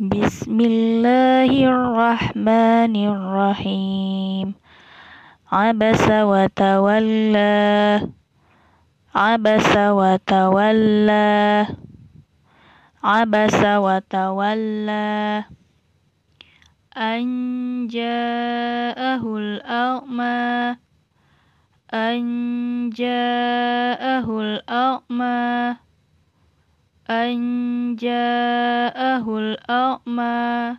بسم الله الرحمن الرحيم عبس وتولى عبس وتولى عبس وتولى أن جاءه الأعمى أن جاءه الأعمى أن جاءه الأعمى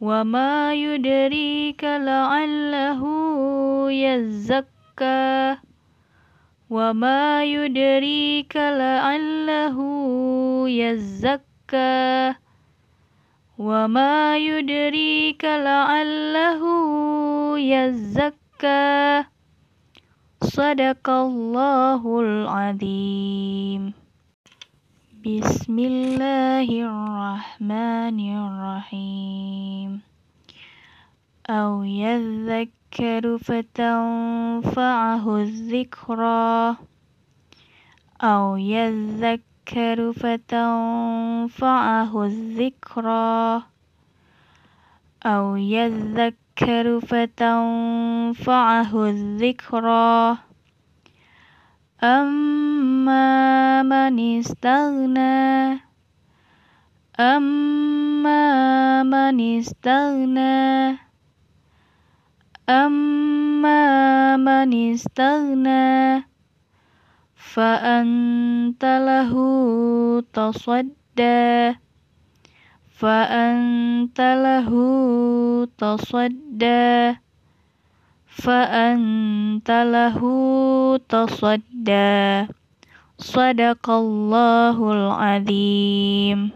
وما يدريك لعله يزكى وما يدريك لعله يزكى وما يدريك لعله يزكى. صدق الله العظيم. بسم الله الرحمن الرحيم. أو يذكر فتنفعه الذكرى. أو يذكر فتنفعه الذكرى. أو يذكر فتنفعه الذكرى. أما من استغنى أما من استغنى أما من استغنى فأنت له تصدى فأنت له تصدى فأنت له تصدى صدق الله العظيم